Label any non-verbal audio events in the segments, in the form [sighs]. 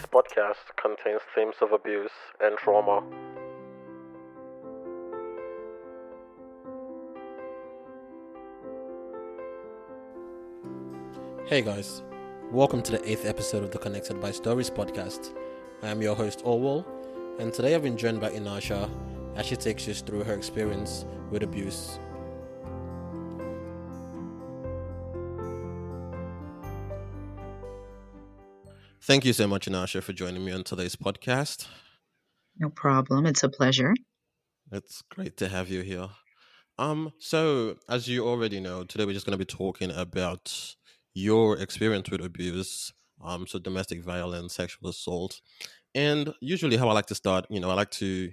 This podcast contains themes of abuse and trauma. Hey guys, welcome to the eighth episode of the Connected by Stories podcast. I am your host, Orwell, and today I've been joined by Inasha as she takes us through her experience with abuse. Thank you so much, Inasha, for joining me on today's podcast. No problem. It's a pleasure. It's great to have you here. Um, so as you already know, today we're just going to be talking about your experience with abuse, um, so domestic violence, sexual assault, and usually how I like to start, you know, I like to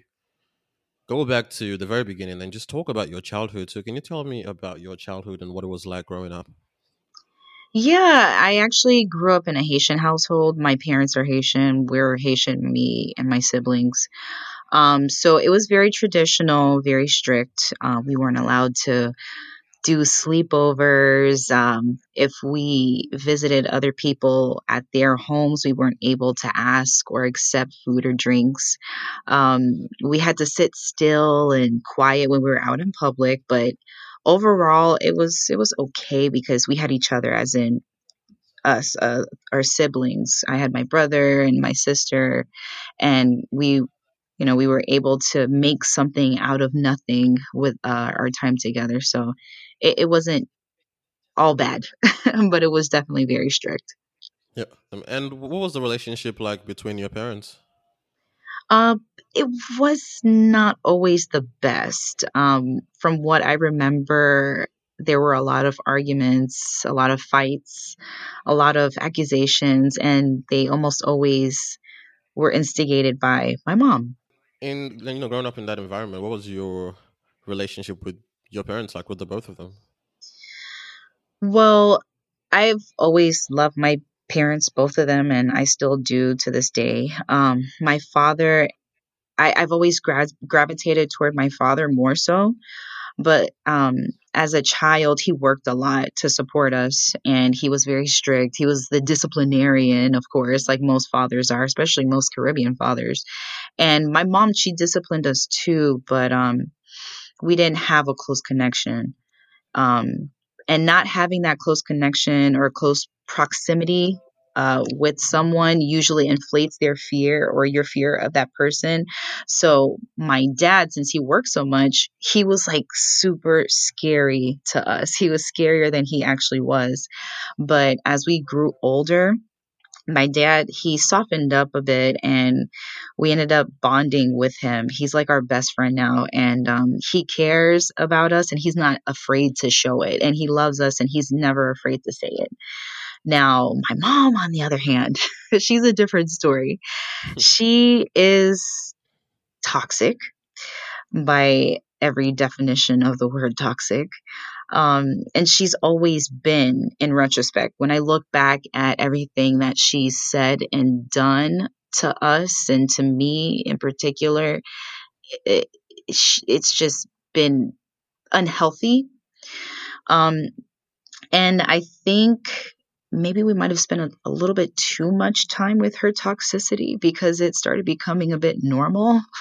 go back to the very beginning and just talk about your childhood. So can you tell me about your childhood and what it was like growing up? Yeah, I actually grew up in a Haitian household. My parents are Haitian. We're Haitian, me and my siblings. Um, so it was very traditional, very strict. Uh, we weren't allowed to do sleepovers. Um, if we visited other people at their homes, we weren't able to ask or accept food or drinks. Um, we had to sit still and quiet when we were out in public, but overall it was it was okay because we had each other as in us uh, our siblings. I had my brother and my sister and we you know we were able to make something out of nothing with uh, our time together. So it, it wasn't all bad [laughs] but it was definitely very strict. Yeah um, and what was the relationship like between your parents uh, it was not always the best. Um, from what I remember, there were a lot of arguments, a lot of fights, a lot of accusations, and they almost always were instigated by my mom. In you know, growing up in that environment, what was your relationship with your parents like with the both of them? Well, I've always loved my parents, both of them, and I still do to this day. Um, my father I, I've always gra- gravitated toward my father more so. But um, as a child, he worked a lot to support us and he was very strict. He was the disciplinarian, of course, like most fathers are, especially most Caribbean fathers. And my mom, she disciplined us too, but um, we didn't have a close connection. Um, and not having that close connection or close proximity uh, with someone usually inflates their fear or your fear of that person. So my dad, since he worked so much, he was like super scary to us. He was scarier than he actually was. But as we grew older, my dad he softened up a bit and we ended up bonding with him he's like our best friend now and um, he cares about us and he's not afraid to show it and he loves us and he's never afraid to say it now, my mom, on the other hand, [laughs] she's a different story. she is toxic by every definition of the word toxic. Um, and she's always been, in retrospect, when I look back at everything that she's said and done to us and to me in particular, it, it's just been unhealthy. Um, and I think maybe we might have spent a, a, little bit too much time with her toxicity because it started becoming a bit normal. [laughs]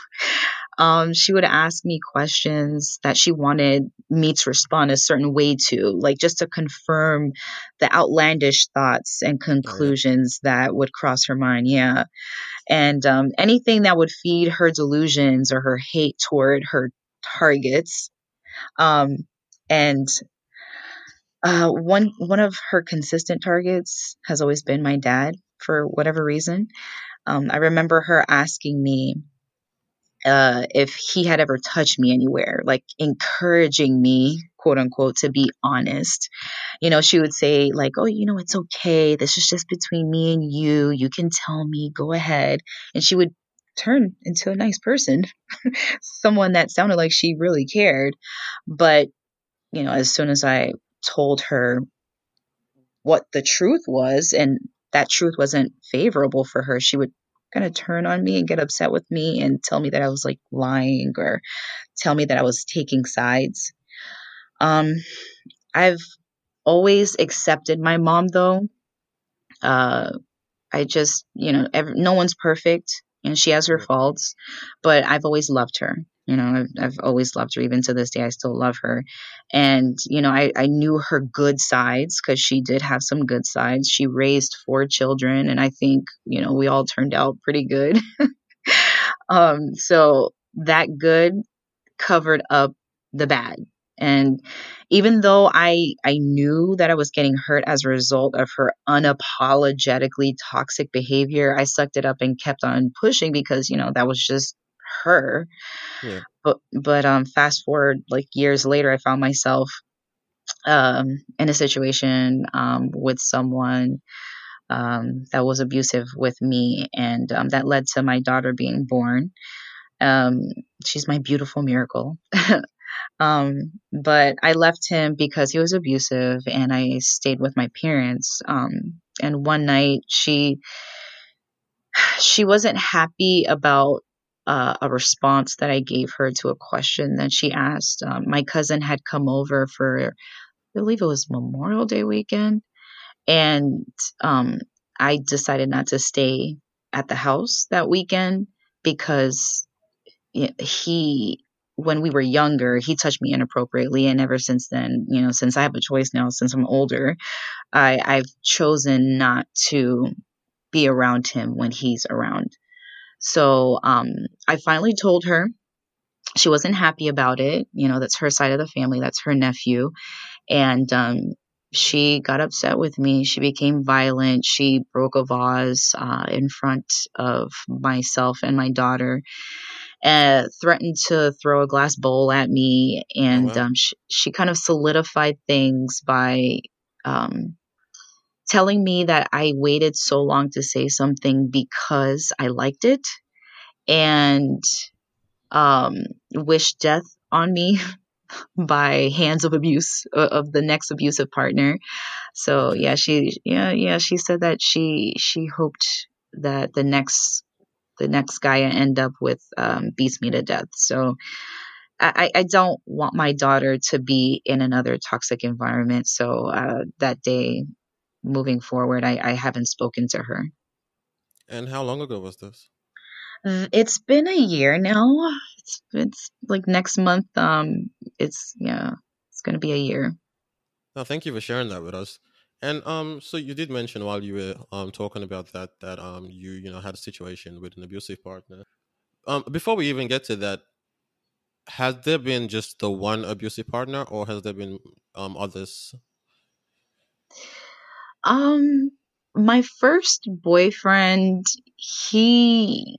Um, she would ask me questions that she wanted me to respond a certain way to, like just to confirm the outlandish thoughts and conclusions oh, yeah. that would cross her mind. Yeah. And um, anything that would feed her delusions or her hate toward her targets. Um, and uh, one one of her consistent targets has always been my dad for whatever reason. Um, I remember her asking me uh, if he had ever touched me anywhere, like encouraging me, quote unquote, to be honest. You know, she would say, like, oh, you know, it's okay. This is just between me and you. You can tell me, go ahead. And she would turn into a nice person, [laughs] someone that sounded like she really cared. But, you know, as soon as I told her what the truth was and that truth wasn't favorable for her, she would kind of turn on me and get upset with me and tell me that I was like lying or tell me that I was taking sides. Um, I've always accepted my mom though. Uh, I just, you know, every, no one's perfect and she has her faults, but I've always loved her. You know, I've, I've always loved her. Even to this day, I still love her. And, you know, I, I knew her good sides because she did have some good sides. She raised four children, and I think, you know, we all turned out pretty good. [laughs] um, so that good covered up the bad. And even though I I knew that I was getting hurt as a result of her unapologetically toxic behavior, I sucked it up and kept on pushing because, you know, that was just her. Yeah. But but um fast forward like years later I found myself um in a situation um with someone um that was abusive with me and um, that led to my daughter being born. Um she's my beautiful miracle. [laughs] Um, but I left him because he was abusive and I stayed with my parents. Um, and one night she [sighs] she wasn't happy about uh, a response that I gave her to a question that she asked. Um, my cousin had come over for, I believe it was Memorial Day weekend, and um, I decided not to stay at the house that weekend because he when we were younger, he touched me inappropriately. And ever since then, you know, since I have a choice now, since I'm older, I, I've chosen not to be around him when he's around. So um, I finally told her. She wasn't happy about it. You know, that's her side of the family, that's her nephew. And um, she got upset with me. She became violent. She broke a vase uh, in front of myself and my daughter uh, threatened to throw a glass bowl at me, and Oh, wow. um, she, she kind of solidified things by um, telling me that I waited so long to say something because I liked it, and um, wished death on me [laughs] by hands of abuse uh, of the next abusive partner. So yeah, she yeah yeah she said that she she hoped that the next the next guy I end up with um, beats me to death. So I, I don't want my daughter to be in another toxic environment. So uh, that day, moving forward, I, I haven't spoken to her. And how long ago was this? It's been a year now. It's it's like next month. Um, it's yeah, it's gonna be a year. No, thank you for sharing that with us. And um, so you did mention while you were um talking about that that um you you know had a situation with an abusive partner. Um, before we even get to that, has there been just the one abusive partner, or has there been um others? Um, my first boyfriend, he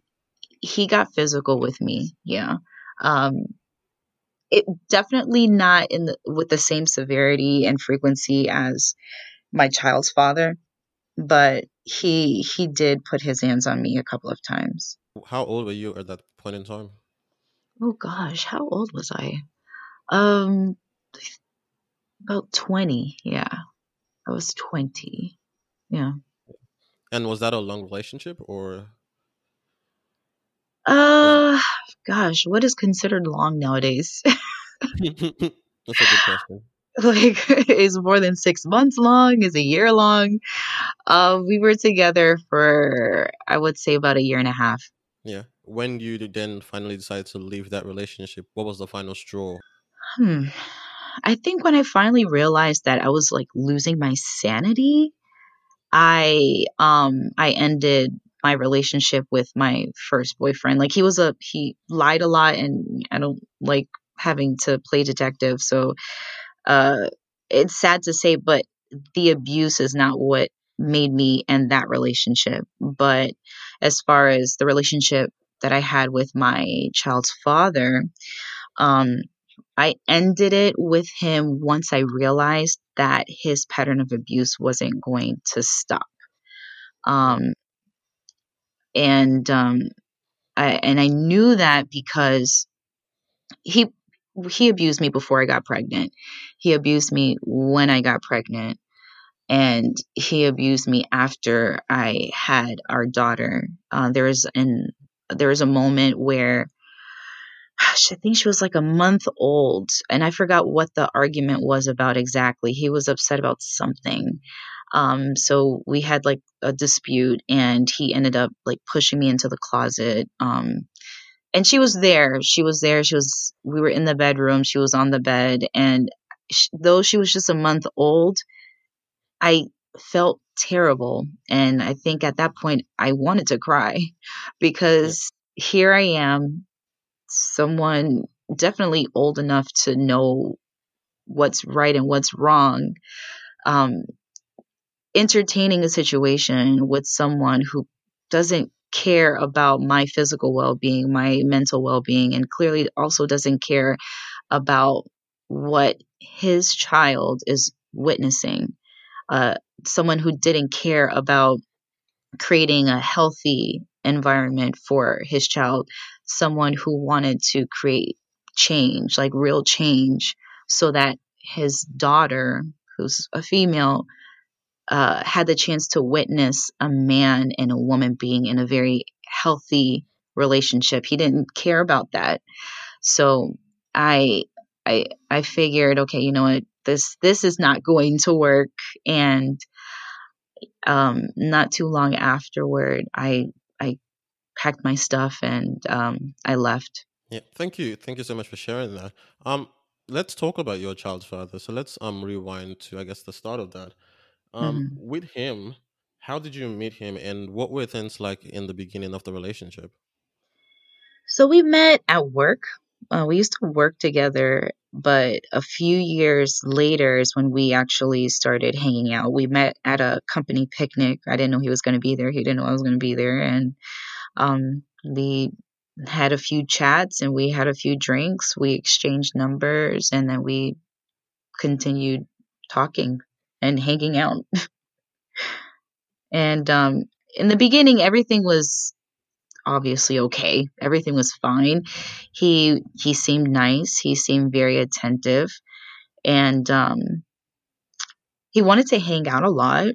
he got physical with me. Yeah. Um, it definitely not in the, with the same severity and frequency as my child's father, but he he did put his hands on me a couple of times. How old were you at that point in time? Oh gosh, how old was I? Um, about twenty. Yeah, I was twenty. Yeah. And was that a long relationship, or Uh, gosh, what is considered long nowadays? [laughs] that's a good question. like, [laughs] is more than six months long? Is a year long? Uh, we were together for I would say about a year and a half. Yeah. When you then finally decided to leave that relationship, what was the final straw? Hmm. I think when I finally realized that I was like losing my sanity, I um I ended my relationship with my first boyfriend. Like he was a he lied a lot and I don't like having to play detective. So uh it's sad to say but the abuse is not what made me end that relationship. But as far as the relationship that I had with my child's father, um I ended it with him once I realized that his pattern of abuse wasn't going to stop. Um, and um, I and I knew that because he he abused me before I got pregnant. He abused me when I got pregnant, and he abused me after I had our daughter. Uh, there was an there was a moment where I think she was like a month old, and I forgot what the argument was about exactly. He was upset about something. Um, so we had like a dispute, and he ended up like pushing me into the closet. Um, and she was there. She was there. She was. We were in the bedroom. She was on the bed, and she, though she was just a month old, I felt terrible, and I think at that point I wanted to cry [laughs] because here I am someone definitely old enough to know what's right and what's wrong um, entertaining a situation with someone who doesn't care about my physical well-being my mental well-being and clearly also doesn't care about what his child is witnessing. Uh, someone who didn't care about creating a healthy environment for his child, someone who wanted to create change, like real change, so that his daughter, who's a female, uh, had the chance to witness a man and a woman being in a very healthy relationship. He didn't care about that. So I I I figured, okay, you know what, this this is not going to work and um, not too long afterward, I I packed my stuff and um, I left. Yeah, thank you, thank you so much for sharing that. Um, let's talk about your child's father. So let's um rewind to I guess the start of that. Um, Mhm. with him, how did you meet him, and what were things like in the beginning of the relationship? So we met at work. Uh, we used to work together, but a few years later is when we actually started hanging out. We met at a company picnic. I didn't know he was going to be there. He didn't know I was going to be there, and um, we had a few chats and we had a few drinks. We exchanged numbers, and then we continued talking and hanging out. [laughs] and um, in the beginning, everything was obviously okay. Everything was fine. He he seemed nice. He seemed very attentive, and um, he wanted to hang out a lot.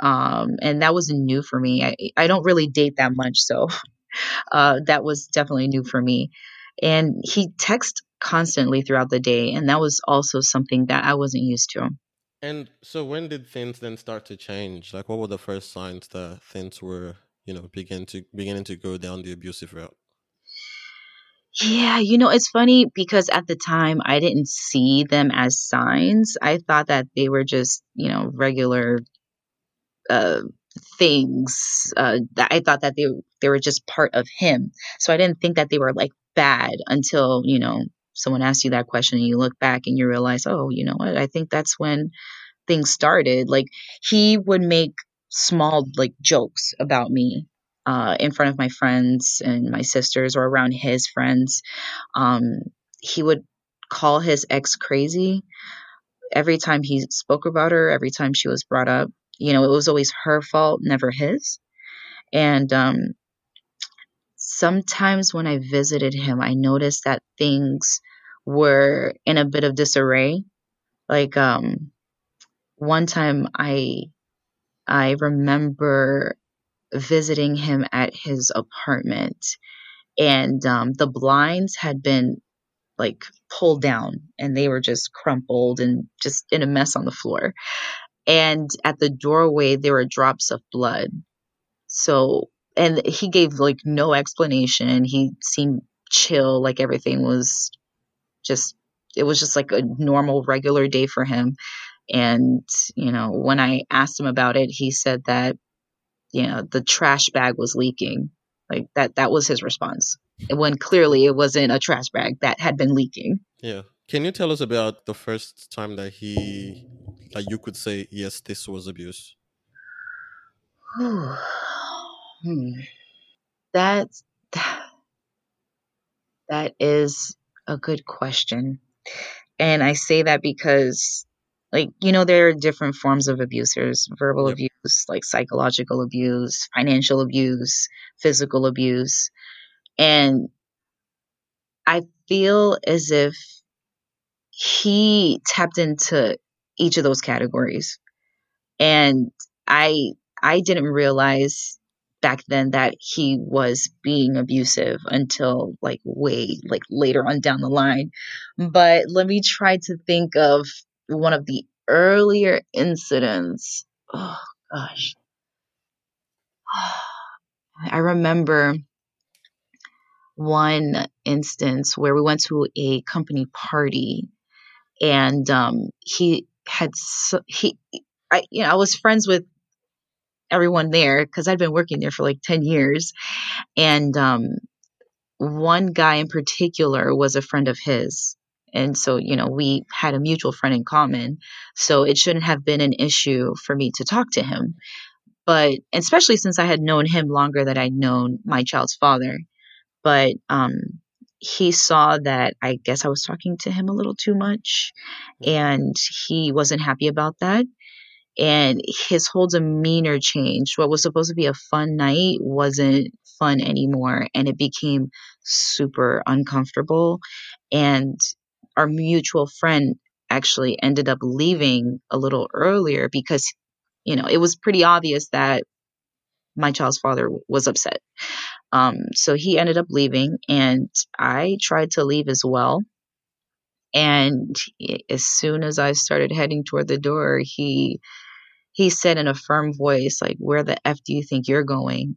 Um, and that was new for me. I, I don't really date that much, so [laughs] uh, that was definitely new for me. And he texted constantly throughout the day, and that was also something that I wasn't used to. And so when did things then start to change? Like what were the first signs that things were, you know, begin to beginning to go down the abusive route? Yeah, you know, it's funny because at the time I didn't see them as signs. I thought that they were just, you know, regular uh things. Uh that I thought that they they were just part of him. So I didn't think that they were like bad until, you know, someone asked you that question and you look back and you realize, "Oh, you know what? I think that's when things started." Like he would make small like jokes about me uh, in front of my friends and my sisters or around his friends. Um, he would call his ex crazy every time he spoke about her, every time she was brought up. You know, it was always her fault, never his. And um, sometimes when I visited him, I noticed that things were in a bit of disarray. Like um, one time, I I remember visiting him at his apartment and um, the blinds had been like pulled down and they were just crumpled and just in a mess on the floor and at the doorway there were drops of blood. So and he gave like no explanation. He seemed chill like everything was just it was just like a normal regular day for him. And you know when i asked him about it he said that you know the trash bag was leaking. Like that that was his response when clearly it wasn't a trash bag that had been leaking. Yeah. Can you tell us about the first time that he that you could say yes, this was abuse? [sighs] hmm. that [sighs] that is a good question and i say that because like you know there are different forms of abuse there's verbal Yep. abuse like psychological abuse financial abuse physical abuse and i feel as if he tapped into each of those categories and i i didn't realize back then that he was being abusive until like way like later on down the line. But let me try to think of one of the earlier incidents. Oh gosh. [sighs] I remember one instance where we went to a company party and um, he had so, he I you know I was friends with everyone there because I'd been working there for like 10 years. And um, one guy in particular was a friend of his. And so you know we had a mutual friend in common. So it shouldn't have been an issue for me to talk to him. But especially since I had known him longer than I'd known my child's father. But um, he saw that I guess I was talking to him a little too much mm-hmm. and he wasn't happy about that. And his whole demeanor changed. What was supposed to be a fun night wasn't fun anymore. And it became super uncomfortable. And our mutual friend actually ended up leaving a little earlier because, you know, it was pretty obvious that my child's father was upset. Um, so he ended up leaving, and I tried to leave as well. And as soon as I started heading toward the door, he he said in a firm voice, like, "Where the f do you think you're going?"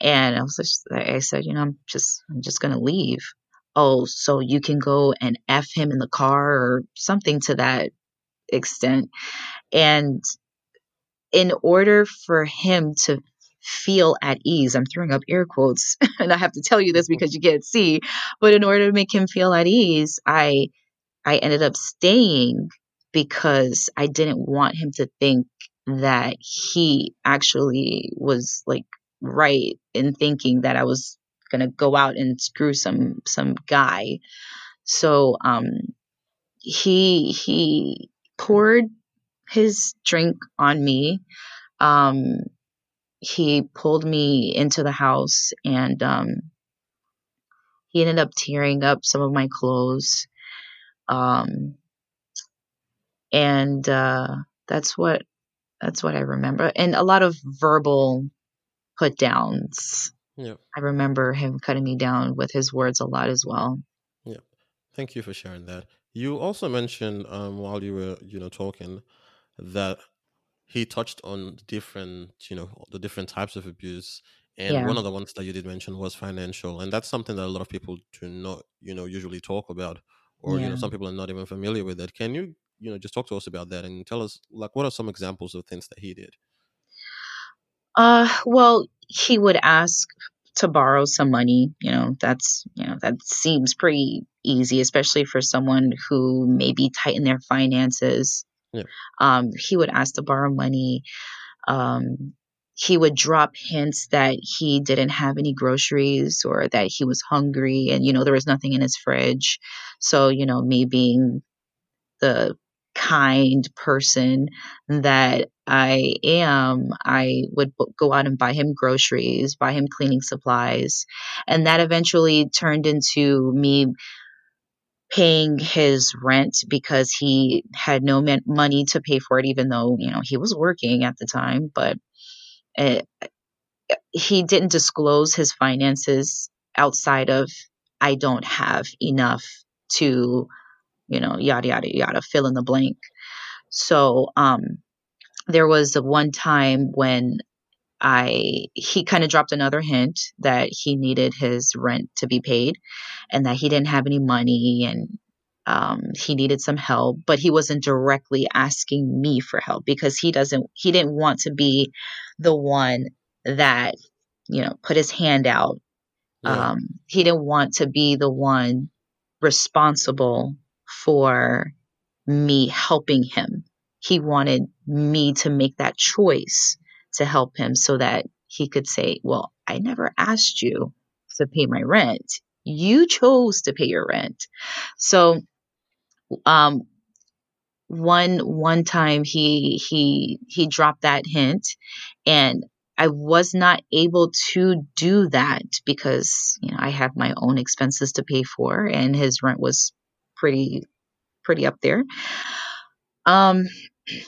And I was just, I said, you know, I'm just, I'm just gonna leave. Oh, so you can go and f him in the car or something to that extent. And in order for him to feel at ease. I'm throwing up air quotes, [laughs] and I have to tell you this because you can't see. But in order to make him feel at ease, I I ended up staying because I didn't want him to think that he actually was like right in thinking that I was gonna go out and screw some some guy. So um he he poured his drink on me. Um he pulled me into the house and um, he ended up tearing up some of my clothes. Um, and uh, that's what that's what I remember, and a lot of verbal put downs. Yeah. I remember him cutting me down with his words a lot as well. Yeah. Thank you for sharing that. You also mentioned um, while you were, you know, talking that he touched on different, you know, the different types of abuse. And Yeah, one of the ones that you did mention was financial. And that's something that a lot of people do not, you know, usually talk about, or, you know, some people are not even familiar with it. Can you, you know, just talk to us about that and tell us, like, what are some examples of things that he did? Uh, well, he would ask to borrow some money. You know, that's you know that seems pretty easy, especially for someone who maybe tighten their finances. Yeah. Um, he would ask to borrow money. Um, he would drop hints that he didn't have any groceries or that he was hungry and you know there was nothing in his fridge. So you know me being the kind person that I am, I would go out and buy him groceries, buy him cleaning supplies. And that eventually turned into me paying his rent because he had no man- money to pay for it, even though, you know, he was working at the time. But it, he didn't disclose his finances outside of, I don't have enough to, you know, yada, yada, yada, fill in the blank. So, um, there was one time when I he kind of dropped another hint that he needed his rent to be paid and that he didn't have any money and um, he needed some help, but he wasn't directly asking me for help because he doesn't he didn't want to be the one that you know put his hand out. Yeah. Um, he didn't want to be the one responsible for me helping him. He wanted me to make that choice to help him so that he could say, Well, I never asked you to pay my rent. You chose to pay your rent. So um one one time he he he dropped that hint and I was not able to do that because you know I have my own expenses to pay for and his rent was pretty pretty up there. Um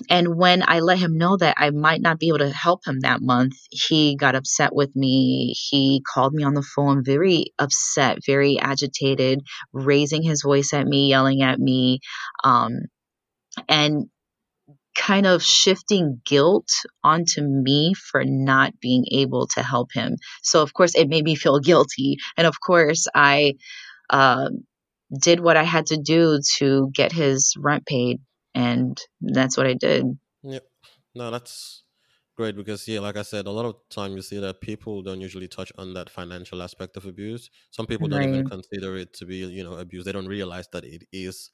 and when I let him know that I might not be able to help him that month, he got upset with me. He called me on the phone, very upset, very agitated, raising his voice at me, yelling at me, um, and kind of shifting guilt onto me for not being able to help him. So, of course, it made me feel [laughs] guilty. And of course, I uh, did what I had to do to get his rent paid. And that's what I did. Yeah. No, that's great because yeah, like I said, a lot of time you see that people don't usually touch on that financial aspect of abuse. Some people don't even consider it to be, you know, abuse. They don't realize that it is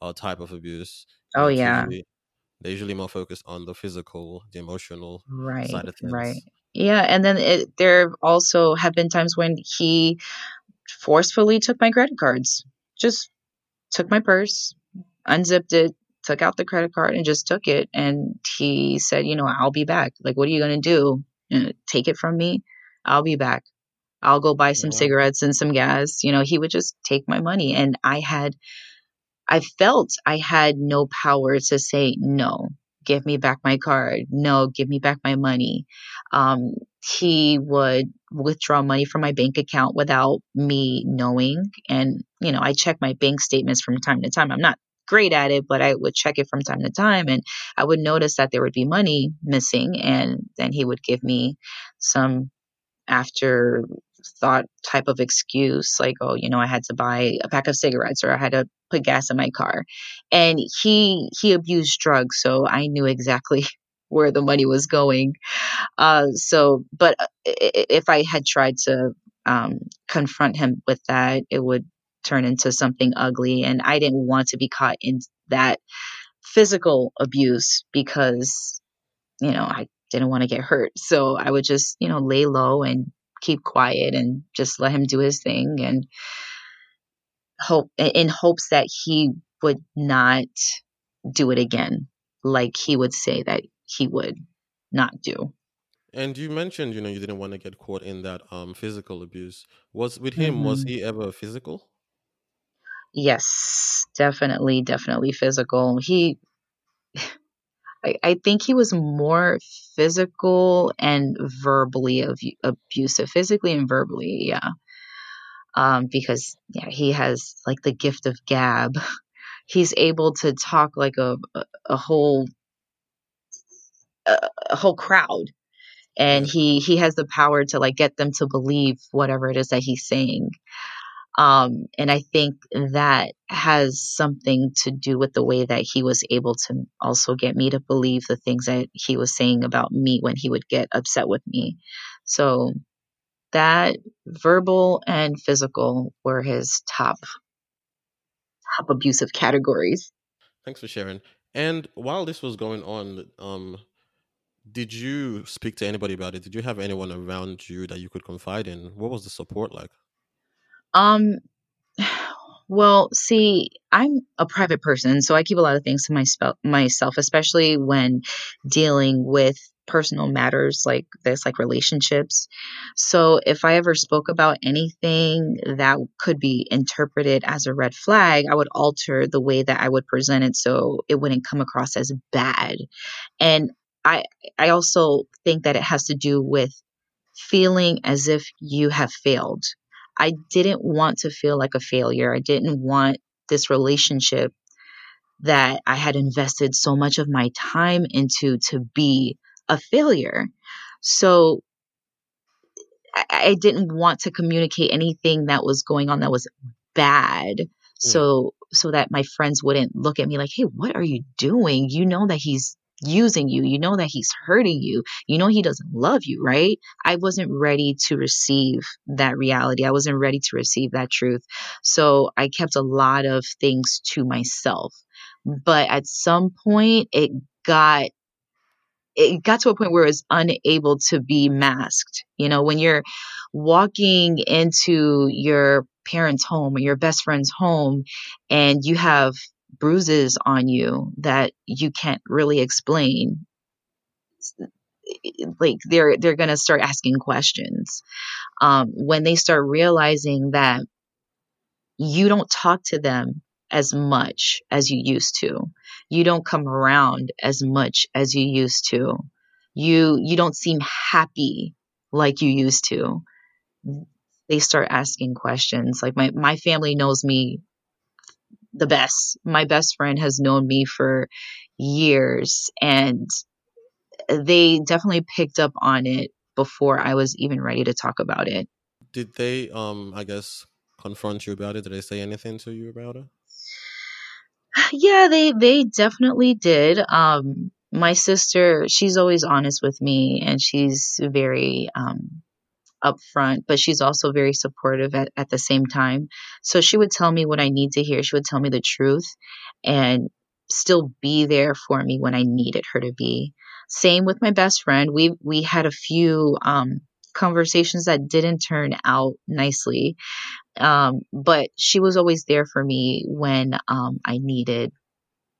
a type of abuse. Oh, it's yeah. usually they're usually more focused on the physical, the emotional Right. side of things. Right. Yeah. And then it, there also have been times when he forcefully took my credit cards, just took my purse, unzipped it, took out the credit card, and just took it. And he said, You know, I'll be back. Like, what are you going to do? You know, take it from me? I'll be back. I'll go buy some wow. cigarettes and some gas. You know, he would just take my money. And I had, I felt I had no power to say, no, give me back my card. No, give me back my money. Um, he would withdraw money from my bank account without me knowing. And, you know, I check my bank statements from time to time. I'm not great at it, but I would check it from time to time and I would notice that there would be money missing. And then he would give me some afterthought type of excuse like oh you know i had to buy a pack of cigarettes or i had to put gas in my car and he he abused drugs so i knew exactly [laughs] where the money was going uh so but uh, if i had tried to um confront him with that it would turn into something ugly and i didn't want to be caught in that physical abuse because you know i didn't want to get hurt so i would just you know lay low and keep quiet and just let him do his thing and hope in hopes that he would not do it again like he would say that he would not do And you mentioned, you know, you didn't want to get caught in that um physical abuse. Was with him, was hmm he ever physical? Yes definitely definitely physical. He [sighs] I, I think he was more physical and verbally abu- abusive physically and verbally yeah. Um because yeah he has like the gift of gab. [laughs] He's able to talk like a a, whole a whole crowd. And he he has the power to like get them to believe whatever it is that he's saying um and i think that has something to do with the way that he was able to also get me to believe the things that he was saying about me when he would get upset with me so that verbal and physical were his top top abusive categories Thanks for sharing. And while this was going on, um, did you speak to anybody about it? Did you have anyone around you that you could confide in? What was the support like? Um [sighs] Well, see, I'm a private person, so I keep a lot of things to my myself, myself, especially when dealing with personal matters like this, like relationships. So if I ever spoke about anything that could be interpreted as a red flag, I would alter the way that I would present it so it wouldn't come across as bad. And I I also think that it has to do with feeling as if you have failed. I didn't want to feel like a failure. I didn't want this relationship that I had invested so much of my time into to be a failure. So I, I didn't want to communicate anything that was going on that was bad. Yeah. So so that my friends wouldn't look at me like, "Hey, what are you doing? You know that he's using you. You know that he's hurting you. You know he doesn't love you, right?" I wasn't ready to receive that reality. I wasn't ready to receive that truth. So I kept a lot of things to myself. But at some point it got it got to a point where it was unable to be masked. You know, when you're walking into your parents' home or your best friend's home and you have bruises on you that you can't really explain, like they're they're gonna start asking questions. Um, when they start realizing that you don't talk to them as much as you used to. You don't come around as much as you used to. You you don't seem happy like you used to. They start asking questions. Like my my family knows me the best. My best friend has known me for years and they definitely picked up on it before I was even ready to talk about it. Did they um I guess confront you about it? Did they say anything to you about it? [sighs] Yeah, they they definitely did. Um my sister, she's always honest with me and she's very um upfront, but she's also very supportive at, at the same time. So she would tell me what I need to hear. She would tell me the truth and still be there for me when I needed her to be. Same with my best friend. We we had a few um, conversations that didn't turn out nicely, um, but she was always there for me when um, I needed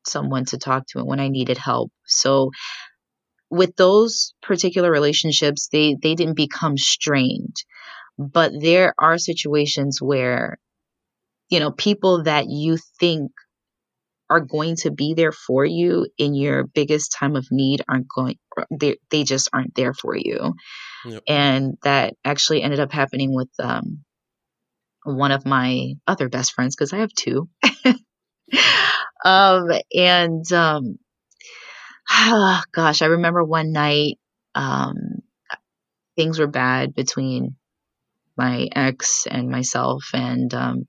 someone to talk to and when I needed help. So with those particular relationships, they they didn't become strained, but there are situations where you know people that you think are going to be there for you in your biggest time of need aren't going they, they just aren't there for you. Yep. and that actually ended up happening with um, one of my other best friends because i have two. [laughs] Um, and um, oh, [sighs] gosh i remember one night um, things were bad between my ex and myself and um,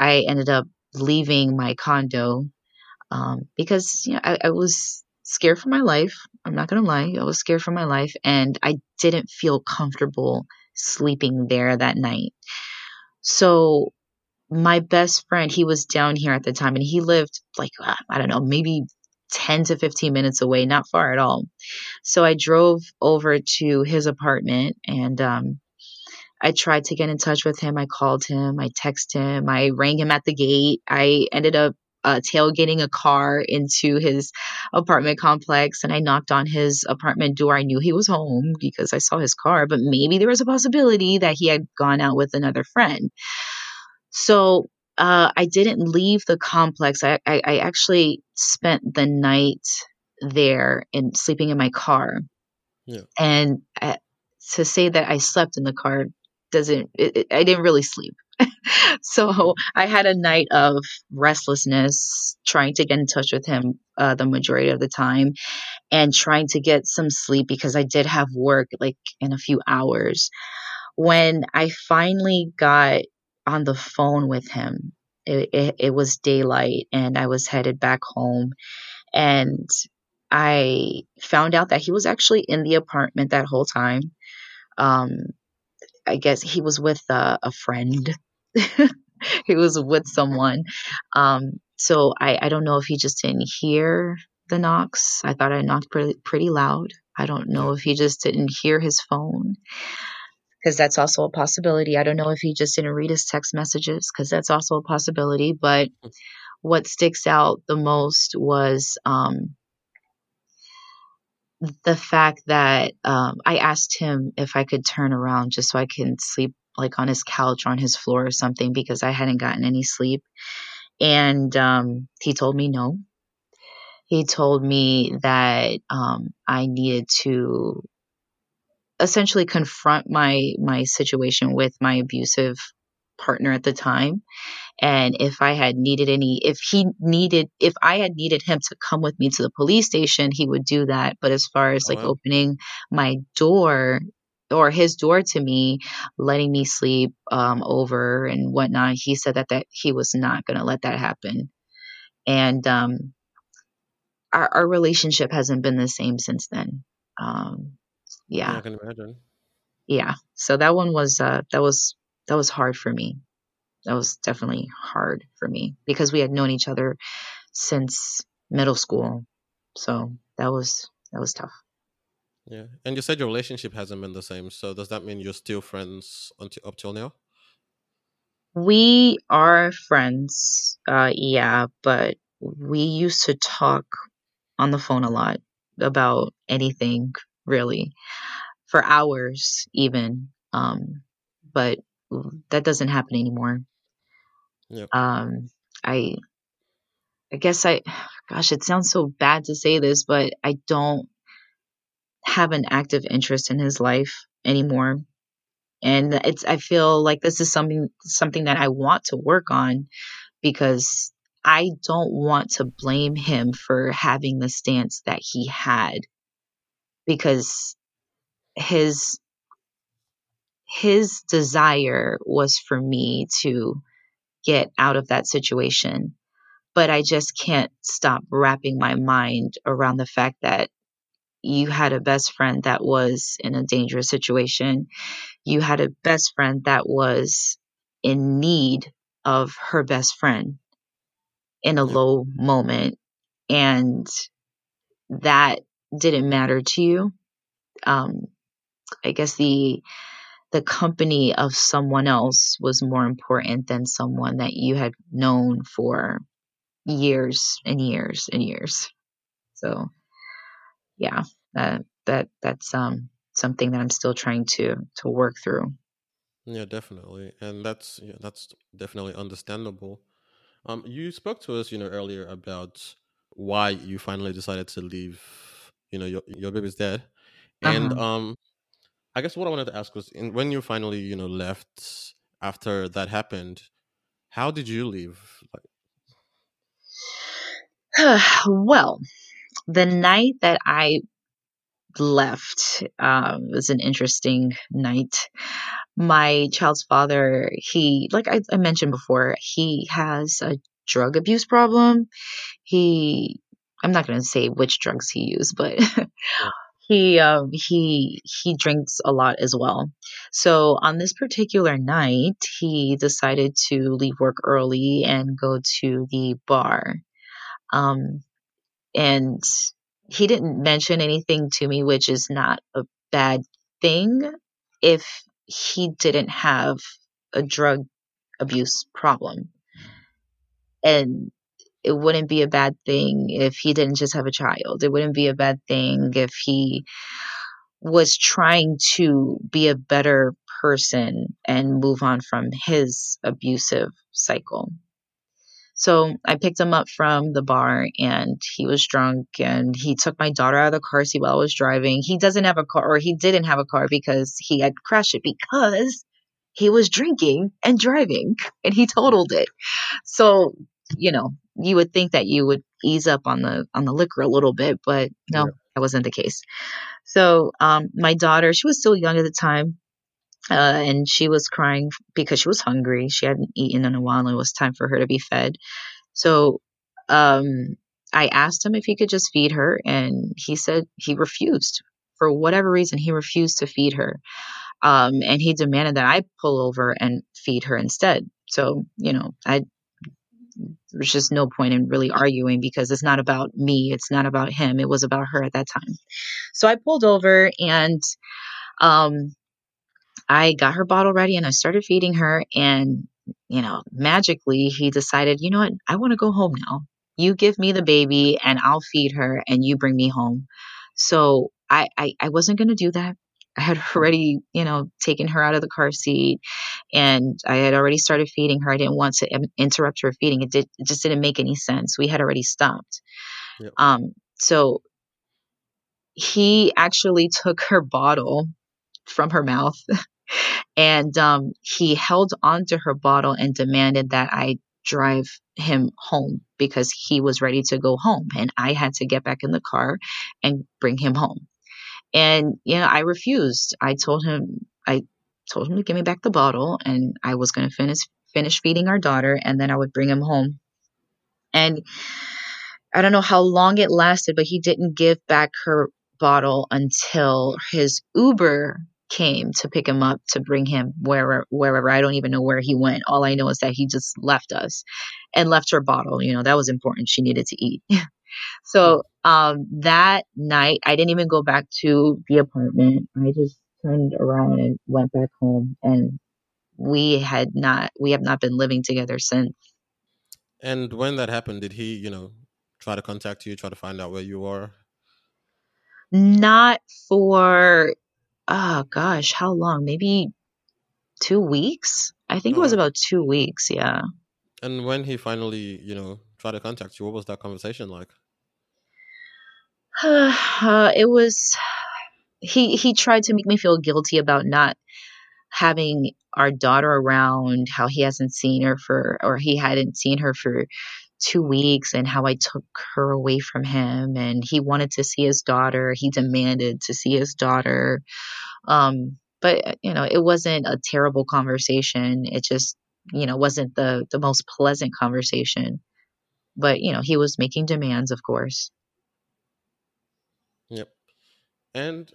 i ended up leaving my condo um, because you know I, I was scared for my life. I'm not gonna lie, I was scared for my life, and I didn't feel comfortable sleeping there that night. So my best friend, he was down here at the time, and he lived like uh, I don't know, maybe 10 to 15 minutes away, not far at all. So I drove over to his apartment and um, I tried to get in touch with him. I called him, I texted him, I rang him at the gate. I ended up uh, tailgating a car into his apartment complex and I knocked on his apartment door. I knew he was home because I saw his car, but maybe there was a possibility that he had gone out with another friend. So uh, I didn't leave the complex. I, I, I actually spent the night there and sleeping in my car. Yeah. And uh, to say that I slept in the car doesn't, it, it, I didn't really sleep. [laughs] so I had a night of restlessness, trying to get in touch with him uh, the majority of the time, and trying to get some sleep because I did have work like in a few hours. When I finally got on the phone with him, it, it, it was daylight, and I was headed back home, and I found out that he was actually in the apartment that whole time. Um, I guess he was with uh, a friend. [laughs] he was with someone. Um, so I, I don't know if he just didn't hear the knocks. I thought I knocked pretty, pretty loud. I don't know if he just didn't hear his phone because that's also a possibility. I don't know if he just didn't read his text messages because that's also a possibility. But what sticks out the most was um, the fact that um, I asked him if I could turn around just so I can sleep like on his couch or on his floor or something because I hadn't gotten any sleep. And um, he told me no. He told me that um, I needed to essentially confront my my situation with my abusive partner at the time. And if i had needed any if he needed if i had needed him to come with me to the police station he would do that. But as far as like oh, wow. opening my door or his door to me letting me sleep um, over and whatnot he said that that he was not going to let that happen. And um, our, our relationship hasn't been the same since then. Um, yeah i can imagine yeah so that one was uh, that was that was hard for me. That was definitely hard for me because we had known each other since middle school. So that was that was tough. Yeah, and you said your relationship hasn't been the same. So does that mean you're still friends until up till now? We are friends, uh, yeah, but we used to talk on the phone a lot about anything, really, for hours even. Um, but that doesn't happen anymore. Yep. Um, I I guess I, gosh, it sounds so bad to say this, but I don't have an active interest in his life anymore. And it's, I feel like this is something, something that I want to work on because I don't want to blame him for having the stance that he had because his his desire was for me to get out of that situation but I just can't stop wrapping my mind around the fact that you had a best friend that was in a dangerous situation. You had a best friend that was in need of her best friend in a low moment. And that didn't matter to you. Um, I guess the the company of someone else was more important than someone that you had known for years and years and years. So yeah, that that that's um something that I'm still trying to to work through. Yeah, definitely, and that's yeah, that's definitely understandable. Um, you spoke to us, you know, earlier about why you finally decided to leave, you know, your your baby's dad, and Uh-huh. um, I guess what I wanted to ask was, in, when you finally, you know, left after that happened, how did you leave? Like, [sighs] well, the night that I left um, was an interesting night. My child's father, he, like I, I mentioned before, he has a drug abuse problem. He, I'm not going to say which drugs he used, but [laughs] he um he he drinks a lot as well. So on this particular night he decided to leave work early and go to the bar. Um and he didn't mention anything to me which is not a bad thing if he didn't have a drug abuse problem. And it wouldn't be a bad thing if he didn't just have a child it wouldn't be a bad thing if he was trying to be a better person and move on from his abusive cycle. So I picked him up from the bar and he was drunk and he took my daughter out of the car seat while I was driving. He doesn't have a car or he didn't have a car because he had crashed it because he was drinking and driving and he totaled it. So, you know, you would think that you would ease up on the on the liquor a little bit, but no, yeah, that wasn't the case. So um, my daughter, she was still young at the time, uh, and she was crying because she was hungry. She hadn't eaten in a while, and it was time for her to be fed. So um, I asked him if he could just feed her, and he said he refused. For whatever reason, he refused to feed her. Um, and he demanded that I pull over and feed her instead. So, you know, I there's just no point in really arguing because it's not about me, it's not about him, it was about her at that time. So I pulled over and um, I got her bottle ready and I started feeding her. And, you know, magically he decided, you know what, I want to go home now. You give me the baby and I'll feed her and you bring me home. So I, I, I wasn't going to do that. I had [laughs] already, you know, taken her out of the car seat and I had already started feeding her. I didn't want to interrupt her feeding. It did, it just didn't make any sense. We had already stopped. yep, Um, so he actually took her bottle from her mouth [laughs] and um, he held onto her bottle and demanded that I drive him home because he was ready to go home and I had to get back in the car and bring him home. And you know, I refused. I told him I told him to give me back the bottle and I was going to finish finish feeding our daughter and then I would bring him home. And I don't know how long it lasted, but he didn't give back her bottle until his Uber came to pick him up to bring him wherever wherever I don't even know where he went. All I know is that he just left us and left her bottle. You know, that was important. She needed to eat. [laughs] so um that night I didn't even go back to the apartment. I just turned around and went back home and we had not we have not been living together since. And when that happened, did he, you know, try to contact you, try to find out where you are? Not for oh gosh, how long? Maybe two weeks? I think it Oh, was about two weeks, yeah. And when he finally, you know, tried to contact you? What was that conversation like? [sighs] uh, it was he he tried to make me feel guilty about not having our daughter around how he hasn't seen her for or he hadn't seen her for two weeks and how I took her away from him and he wanted to see his daughter. He demanded to see his daughter. Um, but you know, it wasn't a terrible conversation. It just, you know, wasn't the the most pleasant conversation. But, you know, he was making demands, of course. Yep. And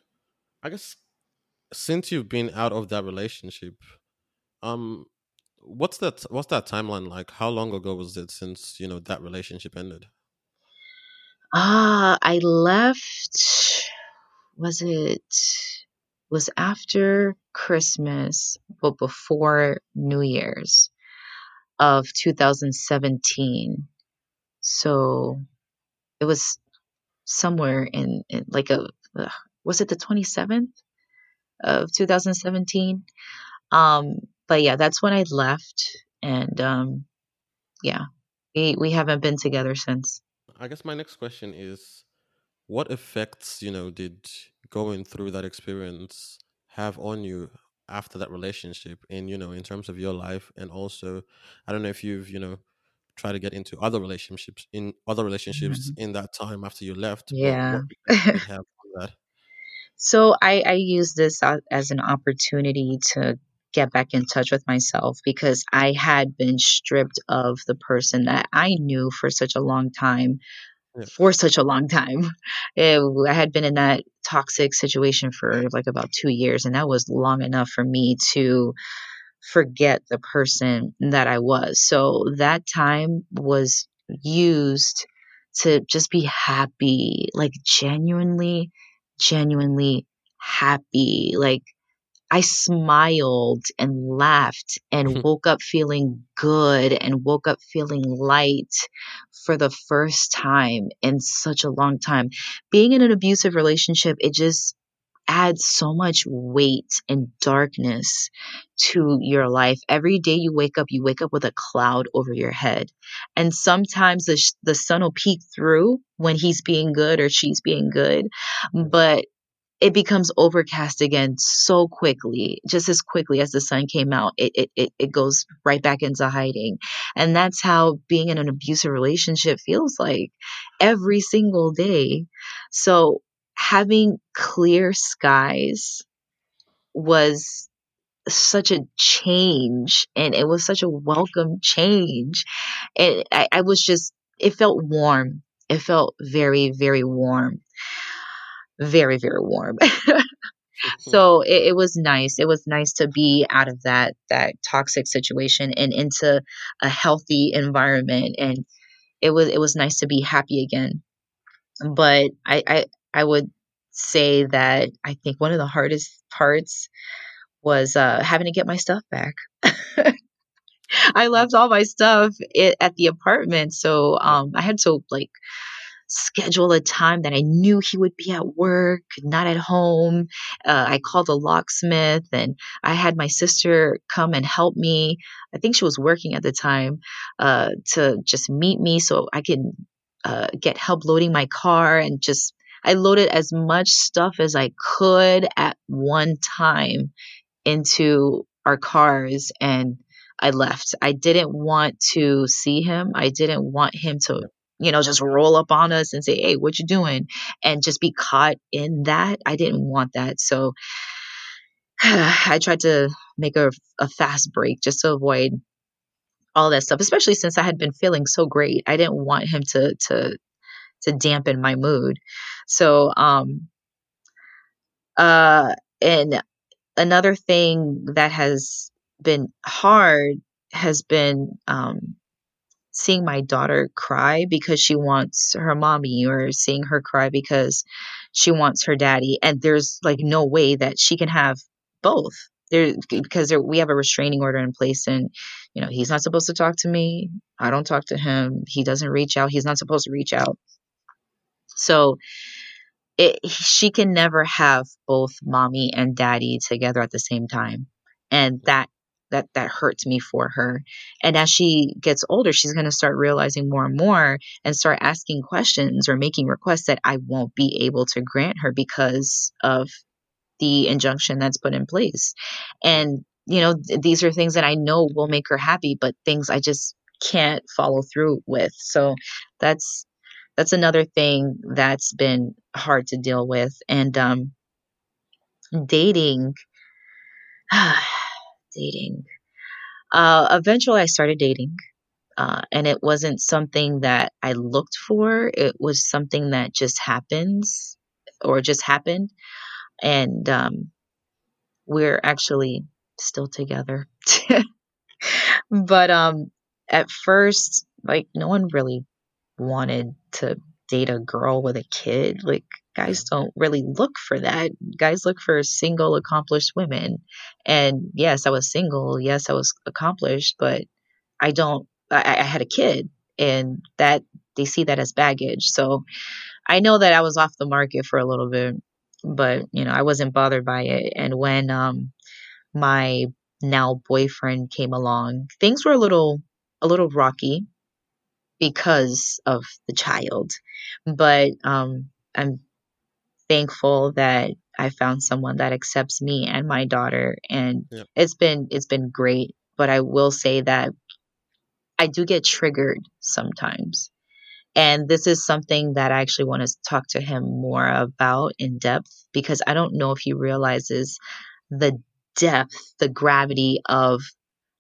I guess since you've been out of that relationship, um, what's that? What's that timeline like? How long ago was it since you know that relationship ended? Ah, I left. Was it was after Christmas, but before New Year's of 2017. So it was somewhere in, in like a uh, was it the 27th of 2017 um but yeah that's when i left and um yeah we we haven't been together since. I guess my next question is what effects, you know, did going through that experience have on you after that relationship in, you know, in terms of your life? And also I don't know if you've, you know, tried to get into other relationships in other relationships Mhm. in that time after you left. Yeah what [laughs] effects did have that? so i i use this as an opportunity to get back in touch with myself because i had been stripped of the person that i knew for such a long time Yeah. for such a long time. [laughs] Eh, I had been in that toxic situation for like about two years, and that was long enough for me to forget the person that I was. So that time was used to just be happy, like genuinely, genuinely happy. Like I smiled and laughed and [laughs] woke up feeling good and woke up feeling light for the first time in such a long time. Being in an abusive relationship, it just adds so much weight and darkness to your life. Every day you wake up, you wake up with a cloud over your head. And sometimes the, sh- the sun will peek through when he's being good or she's being good. But it becomes overcast again so quickly just as quickly as the sun came out it, it it it goes right back into hiding and that's how being in an abusive relationship feels like every single day so having clear skies was such a change and it was such a welcome change. And I, I was just it felt warm. It felt very very warm. Very very warm. [laughs] Mm-hmm. So it, it was nice. It was nice to be out of that that toxic situation and into a healthy environment and it was it was nice to be happy again. But i i, I would say that i think one of the hardest parts was uh having to get my stuff back [laughs] i left all my stuff at the apartment so um i had to like schedule a time that I knew he would be at work, not at home. Uh, I called a locksmith and I had my sister come and help me. I think she was working at the time uh, to just meet me so I could uh, get help loading my car and just. I loaded as much stuff as I could at one time into our cars and I left. I didn't want to see him. I didn't want him to, you know, just roll up on us and say, "Hey, what you doing?" and just be caught in that. I didn't want that. So [sighs] I tried to make a, a fast break just to avoid all that stuff, especially since I had been feeling so great. I didn't want him to to to dampen my mood. So um uh and another thing that has been hard has been um, seeing my daughter cry because she wants her mommy or seeing her cry because she wants her daddy and there's like no way that she can have both. There because there, we have a restraining order in place and you know he's not supposed to talk to me i don't talk to him he doesn't reach out he's not supposed to reach out. So it, she can never have both mommy and daddy together at the same time. And that that that hurts me for her. And as she gets older she's going to start realizing more and more and start asking questions or making requests that i won't be able to grant her because of the injunction that's put in place. And you know th- these are things that i know will make her happy but things i just can't follow through with. So that's that's another thing that's been hard to deal with and um dating [sighs] dating. Uh, eventually, I started dating, uh, and it wasn't something that I looked for. It was something that just happens, or just happened, and um, we're actually still together. [laughs] but um, at first, like no one really wanted to date a girl with a kid. Like guys don't really look for that. Guys look for single, accomplished women. And yes, I was single. Yes, I was accomplished, but I don't, I, I had a kid and that they see that as baggage. So I know that I was off the market for a little bit, but you know, I wasn't bothered by it. And when, um, my now boyfriend came along, things were a little, a little rocky because of the child. But um, I'm thankful that I found someone that accepts me and my daughter, and Yep. it's been it's been great. But I will say that I do get triggered sometimes. And this is something that I actually want to talk to him more about in depth because I don't know if he realizes the depth, the gravity of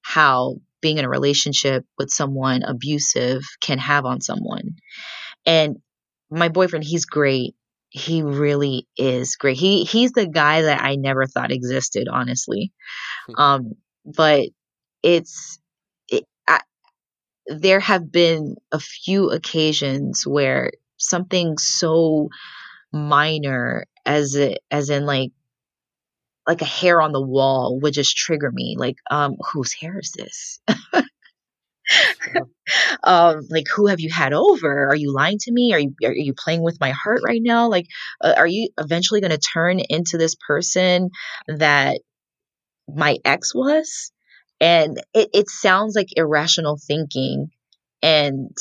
how being in a relationship with someone abusive can have on someone. And my boyfriend, he's great. He really is great. He he's the guy that I never thought existed, honestly. Um, but it's it, I, there have been a few occasions where something so minor as it as in like like a hair on the wall would just trigger me like um whose hair is this? [laughs] Um like who have you had over? Are you lying to me? Are you are you playing with my heart right now? Like uh, are you eventually going to turn into this person that my ex was? And it, it sounds like irrational thinking and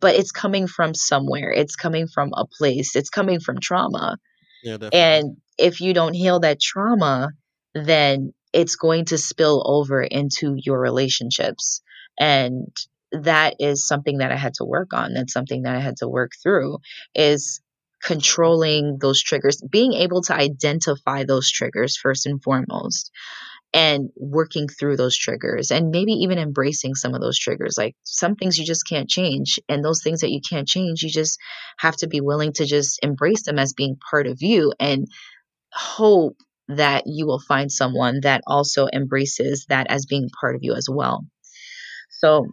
but it's coming from somewhere. It's coming from a place. It's coming from trauma Yeah, and if you don't heal that trauma, then it's going to spill over into your relationships. And that is something that I had to work on. That's something that I had to work through is controlling those triggers, being able to identify those triggers first and foremost and working through those triggers and maybe even embracing some of those triggers. Like some things you just can't change. And those things that you can't change, you just have to be willing to just embrace them as being part of you and hope that you will find someone that also embraces that as being part of you as well. So,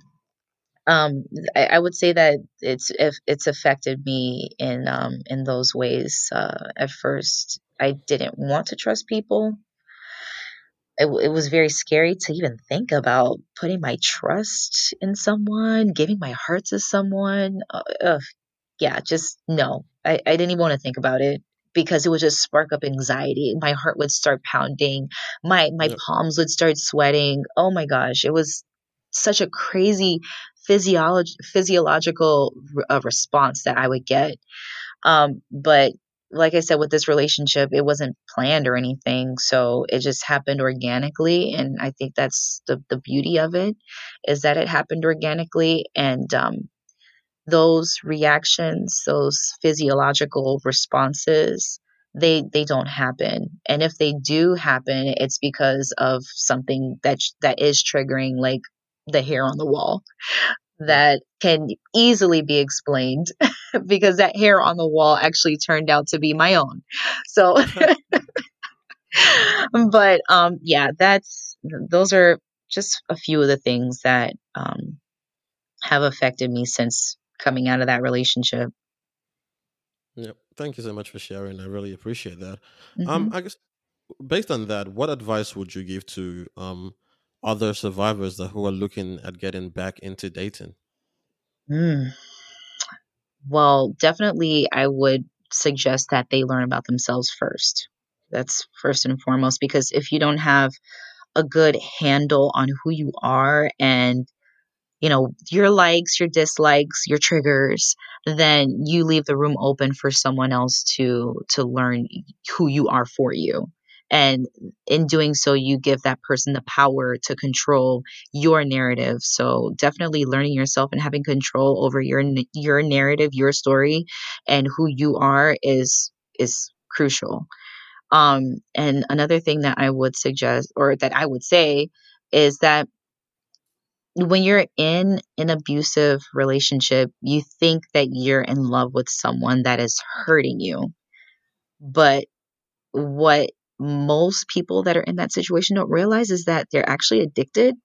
um, I, I would say that it's it's affected me in um, in those ways. Uh, at first, I didn't want to trust people it, it was very scary to even think about putting my trust in someone, giving my heart to someone. Uh, ugh, yeah, just no. I, I didn't even want to think about it because it would just spark up anxiety. My heart would start pounding. My my Yep. palms would start sweating. Oh my gosh, it was such a crazy physiolog- physiological uh, response that I would get. Um, but like I said, with this relationship, it wasn't planned or anything. So it just happened organically. And I think that's the, the beauty of it is that it happened organically. And um, those reactions, those physiological responses, they they don't happen. And if they do happen, it's because of something that that is triggering, like the hair on the wall that can easily be explained [laughs] because that hair on the wall actually turned out to be my own. So, [laughs] but um, yeah, that's those are just a few of the things that um, have affected me since coming out of that relationship. Yep. Thank you so much for sharing. I really appreciate that. hmm Um, I guess based on that, what advice would you give to um other survivors that who are looking at getting back into dating? Mm. Well, definitely, I would suggest that they learn about themselves first. That's first and foremost because if you don't have a good handle on who you are and you know your likes your dislikes your triggers then you leave the room open for someone else to to learn who you are for you and in doing so you give that person the power to control your narrative so definitely learning yourself and having control over your your narrative your story and who you are is is crucial um and another thing that i would suggest or that i would say is that when you're in an abusive relationship, you think that you're in love with someone that is hurting you. But what most people that are in that situation don't realize is that they're actually addicted.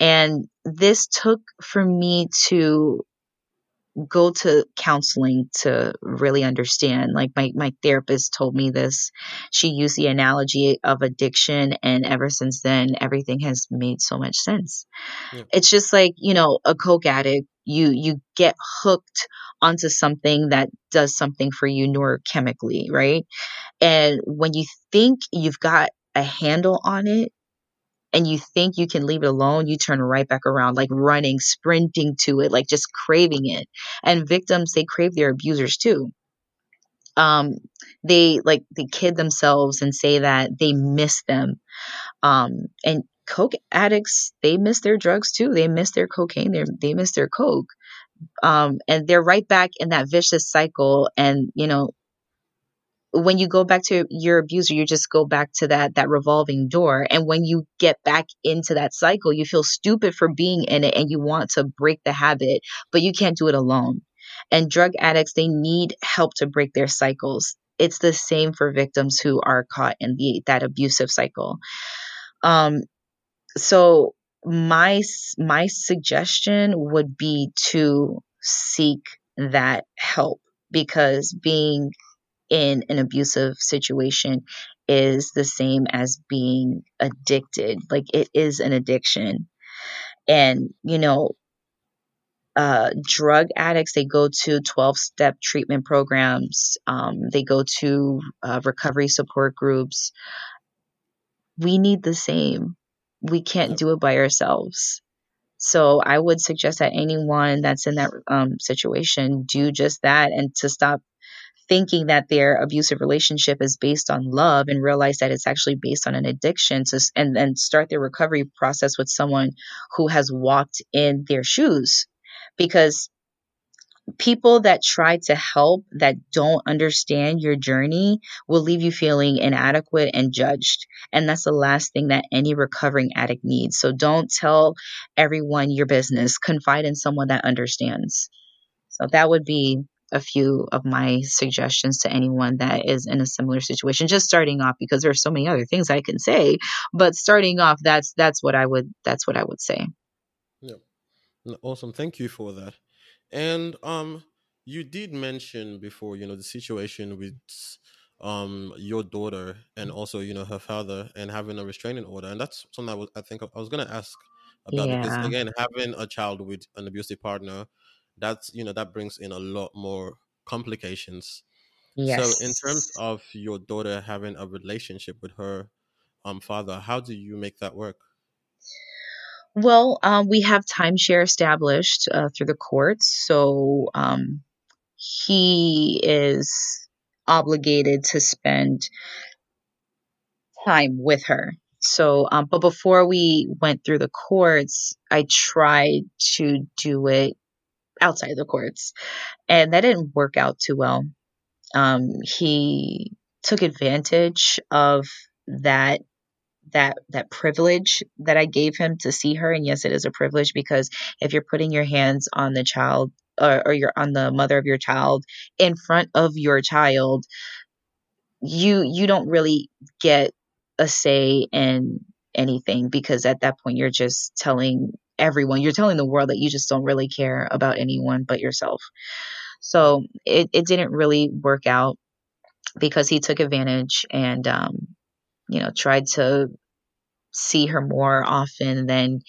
And this took for me to go to counseling to really understand. Like my, my therapist told me this. She used the analogy of addiction, and ever since then, everything has made so much sense. Yeah. It's just like, you know, a coke addict, you you get hooked onto something that does something for you neurochemically, right? And when you think you've got a handle on it, and you think you can leave it alone, you turn right back around, like running, sprinting to it, like just craving it. And victims, they crave their abusers too. Um, they like they kid themselves and say that they miss them. Um, and coke addicts, they miss their drugs too. They miss their cocaine. They they miss their coke. Um, and they're right back in that vicious cycle. And you know, when you go back to your abuser you just go back to that that revolving door. And when you get back into that cycle you feel stupid for being in it and you want to break the habit but you can't do it alone. And drug addicts they need help to break their cycles. It's the same for victims who are caught in the that abusive cycle. Um so my my suggestion would be to seek that help because being in an abusive situation is the same as being addicted. Like it is an addiction. And, you know, uh, drug addicts, they go to 12 step treatment programs, um, they go to uh, recovery support groups. We need the same. We can't do it by ourselves. So I would suggest that anyone that's in that um, situation do just that and to stop thinking that their abusive relationship is based on love and realize that it's actually based on an addiction to and then start their recovery process with someone who has walked in their shoes. Because people that try to help that don't understand your journey will leave you feeling inadequate and judged and that's the last thing that any recovering addict needs. So don't tell everyone your business. Confide in someone that understands. So that would be a few of my suggestions to anyone that is in a similar situation just starting off because there's so many other things i can say but starting off that's that's what i would that's what i would say. Yeah awesome. Thank you for that. And um you did mention before you know the situation with um your daughter and also you know her father and having a restraining order and that's something i was i think i was going to ask about yeah. because again having a child with an abusive partner that's you know that brings in a lot more complications. Yes. so in terms of your daughter having a relationship with her um father how do you make that work? Well um, we have timeshare established uh, through the courts so um, he is obligated to spend time with her. So um, but before we went through the courts i tried to do it outside the courts. And that didn't work out too well. Um, he took advantage of that that that privilege that I gave him to see her and yes it is a privilege because if you're putting your hands on the child or, or you're on the mother of your child in front of your child you you don't really get a say in anything because at that point you're just telling everyone. You're telling the world that you just don't really care about anyone but yourself. So it, it didn't really work out because he took advantage and, um, you know, tried to see her more often than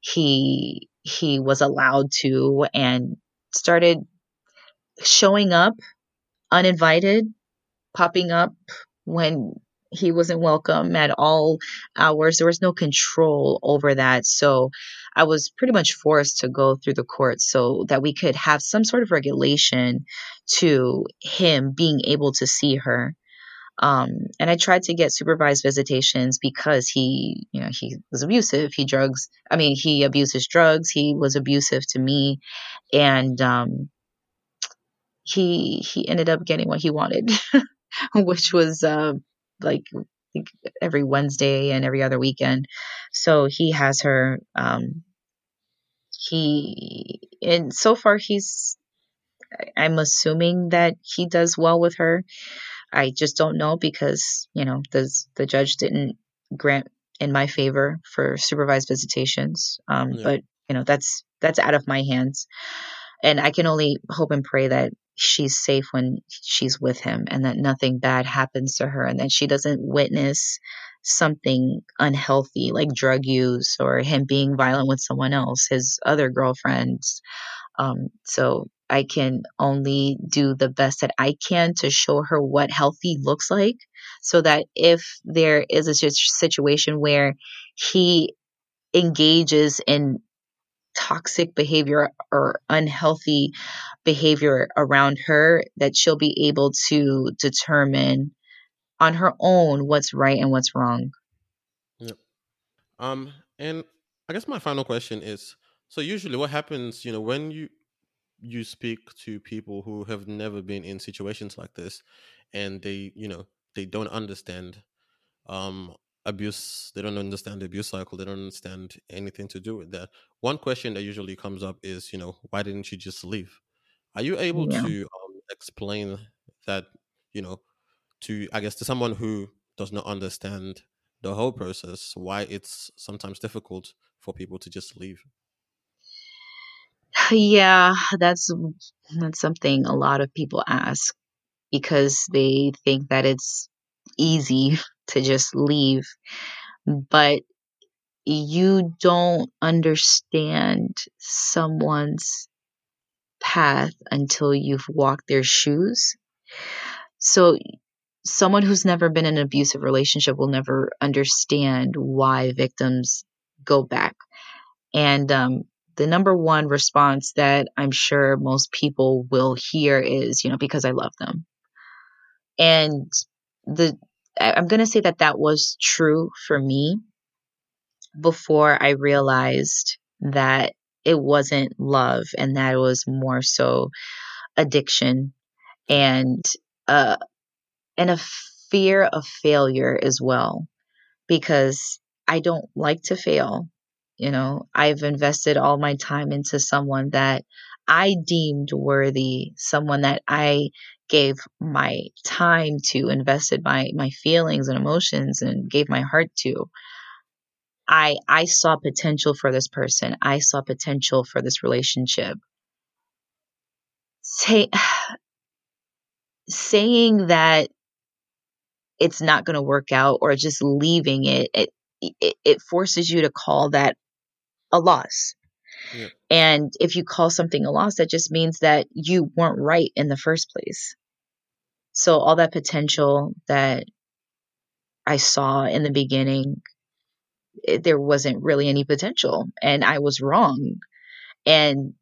he he was allowed to and started showing up uninvited popping up when he wasn't welcome at all hours. There was no control over that. So I was pretty much forced to go through the courts so that we could have some sort of regulation to him being able to see her. Um, and I tried to get supervised visitations because he, you know, he was abusive. He drugs, I mean, he abuses drugs. He was abusive to me. And, um, he, he ended up getting what he wanted, [laughs] which was, uh, like every Wednesday and every other weekend. So he has her. Um, he and so far he's. I'm assuming that he does well with her. I just don't know because you know the the judge didn't grant in my favor for supervised visitations. Um, yeah. But you know that's that's out of my hands, and I can only hope and pray that she's safe when she's with him and that nothing bad happens to her and that she doesn't witness something unhealthy like drug use or him being violent with someone else, his other girlfriends. Um, so I can only do the best that I can to show her what healthy looks like so that if there is a situation where he engages in toxic behavior or unhealthy behavior around her that she'll be able to determine on her own what's right and what's wrong. Yep. Um and I guess my final question is so usually what happens, you know, when you you speak to people who have never been in situations like this and they, you know, they don't understand um abuse they don't understand the abuse cycle they don't understand anything to do with that. One question that usually comes up is you know why didn't you just leave? Are you able yeah. to um, explain that you know to i guess to someone who does not understand the whole process why it's sometimes difficult for people to just leave? [sighs] Yeah that's that's something a lot of people ask because they think that it's easy to just leave. But you don't understand someone's path until you've walked their shoes. So, someone who's never been in an abusive relationship will never understand why victims go back. And um, the number one response that I'm sure most people will hear is, you know, because I love them. And the I'm going to say that that was true for me before I realized that it wasn't love and that it was more so addiction and uh and a fear of failure as well because I don't like to fail. You know, I've invested all my time into someone that I deemed worthy, someone that I gave my time to, invested my my feelings and emotions and gave my heart to. I I saw potential for this person. I saw potential for this relationship. Say, [sighs] saying that it's not going to work out or just leaving it, it, it it forces you to call that a loss. And if you call something a loss, that just means that you weren't right in the first place. So all that potential that I saw in the beginning, it, there wasn't really any potential, and I was wrong. And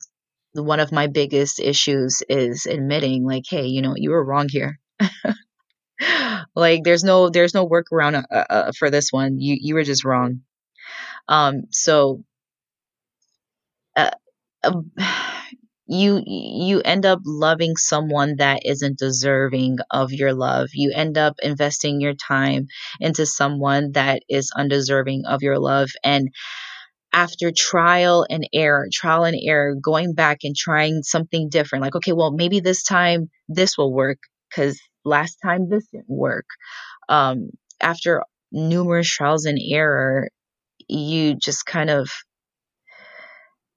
one of my biggest issues is admitting, like, hey, you know, you were wrong here. [laughs] like, there's no, there's no workaround uh, uh, for this one. You, you were just wrong. Um, so, you you end up loving someone that isn't deserving of your love. You end up investing your time into someone that is undeserving of your love. And after trial and error trial and error going back and trying something different like okay well maybe this time this will work because last time this didn't work. Um, after numerous trials and error you just kind of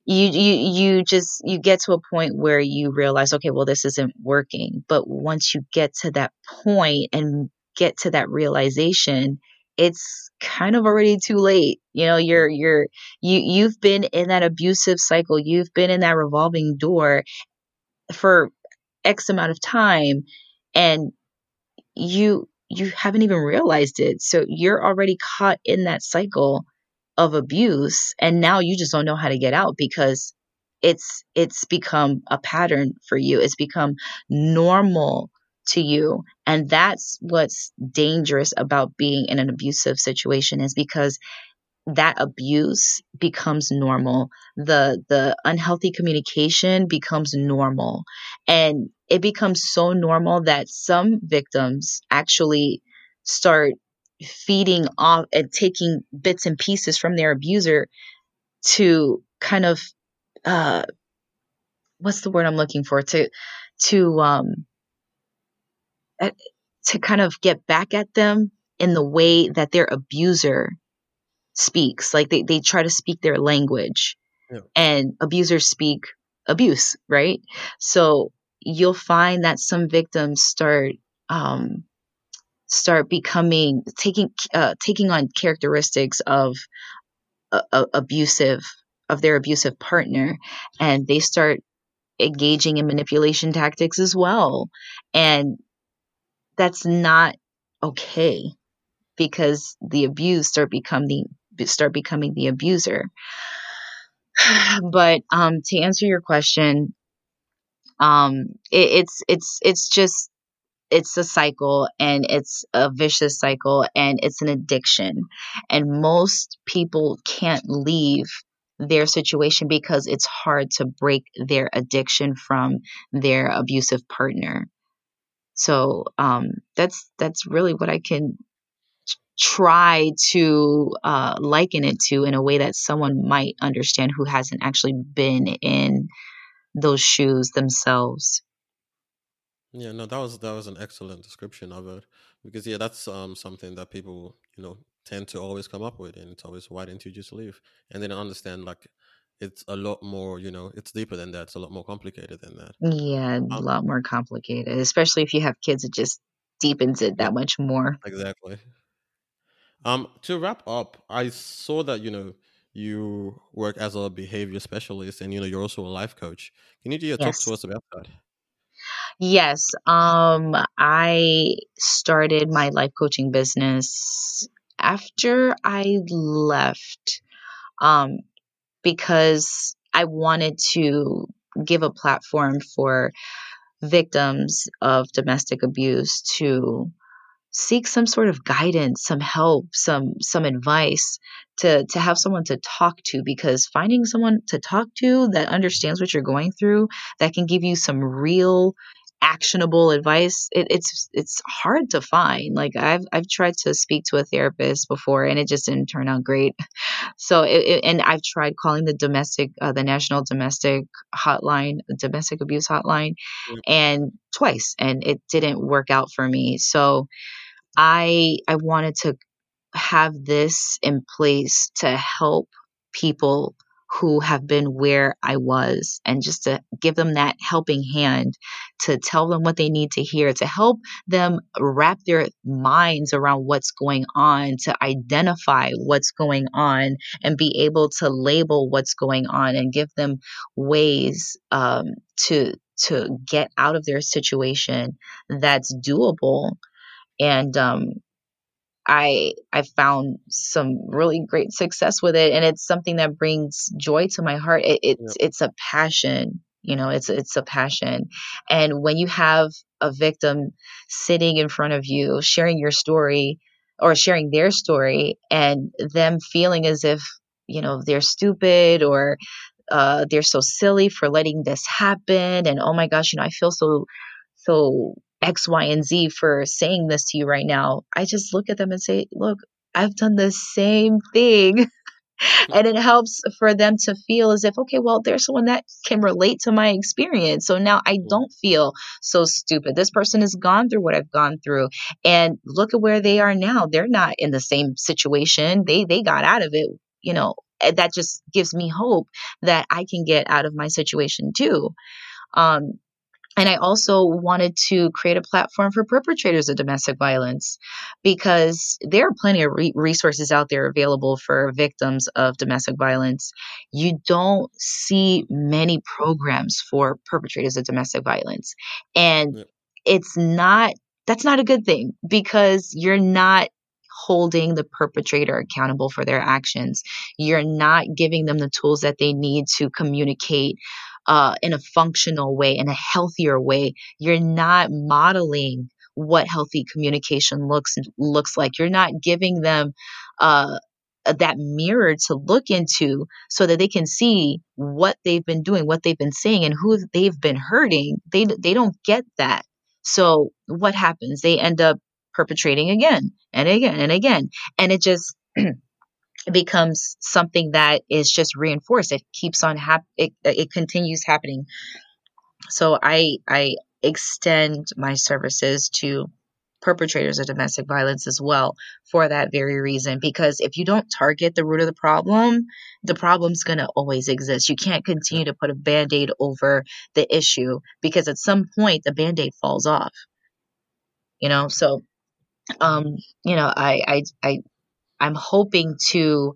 you you you just you get to a point where you realize okay well this isn't working. But once you get to that point and get to that realization it's kind of already too late. You know you're you're you you've been in that abusive cycle. You've been in that revolving door for x amount of time and you you haven't even realized it. So you're already caught in that cycle of abuse and now you just don't know how to get out because it's it's become a pattern for you. It's become normal to you. And that's what's dangerous about being in an abusive situation is because that abuse becomes normal the the unhealthy communication becomes normal and it becomes so normal that some victims actually start feeding off and taking bits and pieces from their abuser to kind of uh what's the word i'm looking for to to um eh, to kind of get back at them in the way that their abuser speaks. Like they, they try to speak their language. Yeah. And abusers speak abuse, right? So you'll find that some victims start um, start becoming taking uh, taking on characteristics of uh, abusive of their abusive partner, and they start engaging in manipulation tactics as well, and that's not okay because the abuse start becoming start becoming the abuser. [sighs] but um, to answer your question, um, it, it's it's it's just it's a cycle and it's a vicious cycle and it's an addiction and most people can't leave their situation because it's hard to break their addiction from their abusive partner so um, that's that's really what i can try to uh, liken it to in a way that someone might understand who hasn't actually been in those shoes themselves. Yeah, no, that was that was an excellent description of it because yeah, that's um something that people you know tend to always come up with, and it's always why didn't you just leave? And then understand like it's a lot more you know it's deeper than that. It's a lot more complicated than that. Yeah, a um, lot more complicated, especially if you have kids. It just deepens it that much more. Exactly. Um, to wrap up, I saw that you know you work as a behavior specialist, and you know you're also a life coach. Can you just talk to us about that? Yes. Um, I started my life coaching business after I left, um, because I wanted to give a platform for victims of domestic abuse to seek some sort of guidance, some help, some some advice to to have someone to talk to because finding someone to talk to that understands what you're going through, that can give you some real actionable advice it, it's it's hard to find. Like i've i've tried to speak to a therapist before and it just didn't turn out great. [laughs] So it, it, and i've tried calling the domestic uh, the national domestic hotline domestic abuse hotline mm-hmm. and twice and it didn't work out for me. So I I wanted to have this in place to help people who have been where I was and just to give them that helping hand to tell them what they need to hear, to help them wrap their minds around what's going on, to identify what's going on and be able to label what's going on and give them ways um, to to get out of their situation that's doable and um, I I found some really great success with it, and it's something that brings joy to my heart. It, it's yep. it's a passion, you know. It's it's a passion, and when you have a victim sitting in front of you, sharing your story or sharing their story, and them feeling as if you know they're stupid or uh, they're so silly for letting this happen, and oh my gosh, you know, I feel so so X, Y, and Z for saying this to you right now. I just look at them and say, look, I've done the same thing. [laughs] and it helps for them to feel as if, okay, well, there's someone that can relate to my experience. So now I mm-hmm. don't feel so stupid. This person has gone through what I've gone through. And look at where they are now. They're not in the same situation. They they got out of it, you know. That just gives me hope that I can get out of my situation too. Um, and I also wanted to create a platform for perpetrators of domestic violence because there are plenty of re- resources out there available for victims of domestic violence. You don't see many programs for perpetrators of domestic violence. And yeah. it's not that's not a good thing because you're not holding the perpetrator accountable for their actions. You're not giving them the tools that they need to communicate uh, in a functional way, in a healthier way. You're not modeling what healthy communication looks looks like. You're not giving them uh, that mirror to look into so that they can see what they've been doing, what they've been saying, and who they've been hurting. They they don't get that. So what happens? They end up perpetrating again and again and again, and it just [clears throat] becomes something that is just reinforced. It keeps on hap- it, it continues happening. So I I extend my services to perpetrators of domestic violence as well for that very reason because if you don't target the root of the problem the problem's going to always exist you can't continue to put a band-aid over the issue because at some point the band-aid falls off you know so um you know i i, I i'm hoping to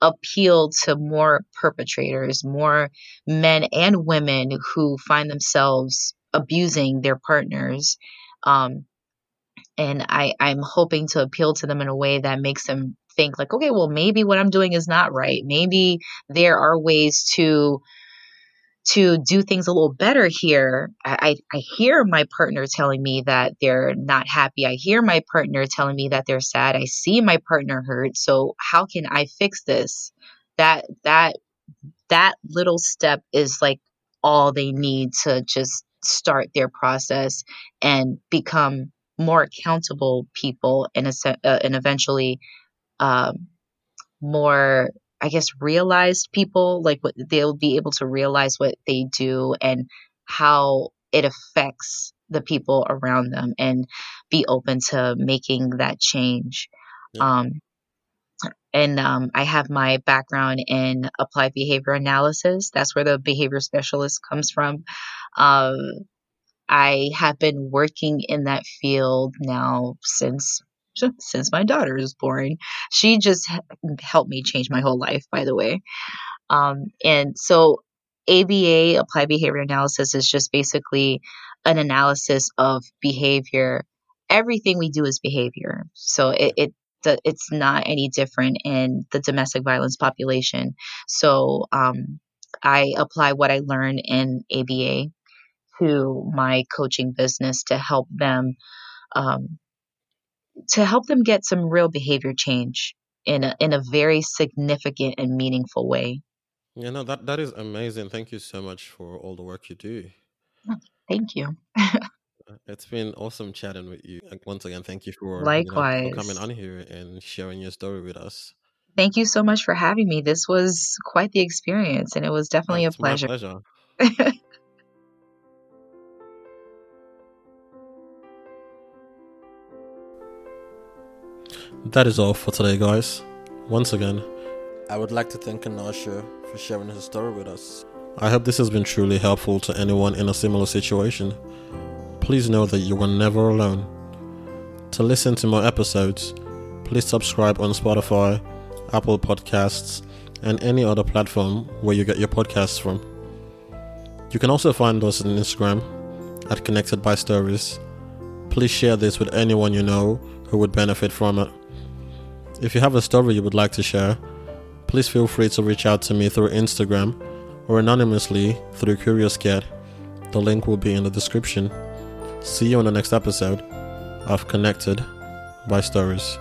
appeal to more perpetrators more men and women who find themselves abusing their partners. Um and i i'm hoping to appeal to them in a way that makes them think like okay well maybe what i'm doing is not right. Maybe there are ways to to do things a little better here I, I hear my partner telling me that they're not happy. I hear my partner telling me that they're sad. I see my partner hurt. So how can i fix this? That that that little step is like all they need to just start their process and become more accountable people and uh, and eventually um, more I guess realized people like what they'll be able to realize what they do and how it affects the people around them and be open to making that change. Yeah. Um, and um, I have my background in applied behavior analysis. That's where the behavior specialist comes from. Um, I have been working in that field now since [laughs] since my daughter was born. She just helped me change my whole life, by the way. Um, and so, ABA, applied behavior analysis, is just basically an analysis of behavior. Everything we do is behavior. So it, it it's not any different in the domestic violence population. So um, I apply what I learned in ABA to my coaching business to help them um, to help them get some real behavior change in a, in a very significant and meaningful way. Yeah, no, that that is amazing. Thank you so much for all the work you do. Oh, thank you. Uh, it's been awesome chatting with you. Once again, thank you for, Likewise. You know, for coming on here and sharing your story with us. Thank you so much for having me. This was quite the experience, and it was definitely That's a pleasure. [laughs] That is all for today, guys. Once again, I would like to thank Anasha for sharing her story with us. I hope this has been truly helpful to anyone in a similar situation. Please know that you are never alone. To listen to more episodes, please subscribe on Spotify, Apple Podcasts, and any other platform where you get your podcasts from. You can also find us on Instagram at Connected by Stories. Please share this with anyone you know who would benefit from it. If you have a story you would like to share, please feel free to reach out to me through Instagram or anonymously through Curious Cat. The link will be in the description. See you on the next episode of Connected by Stories.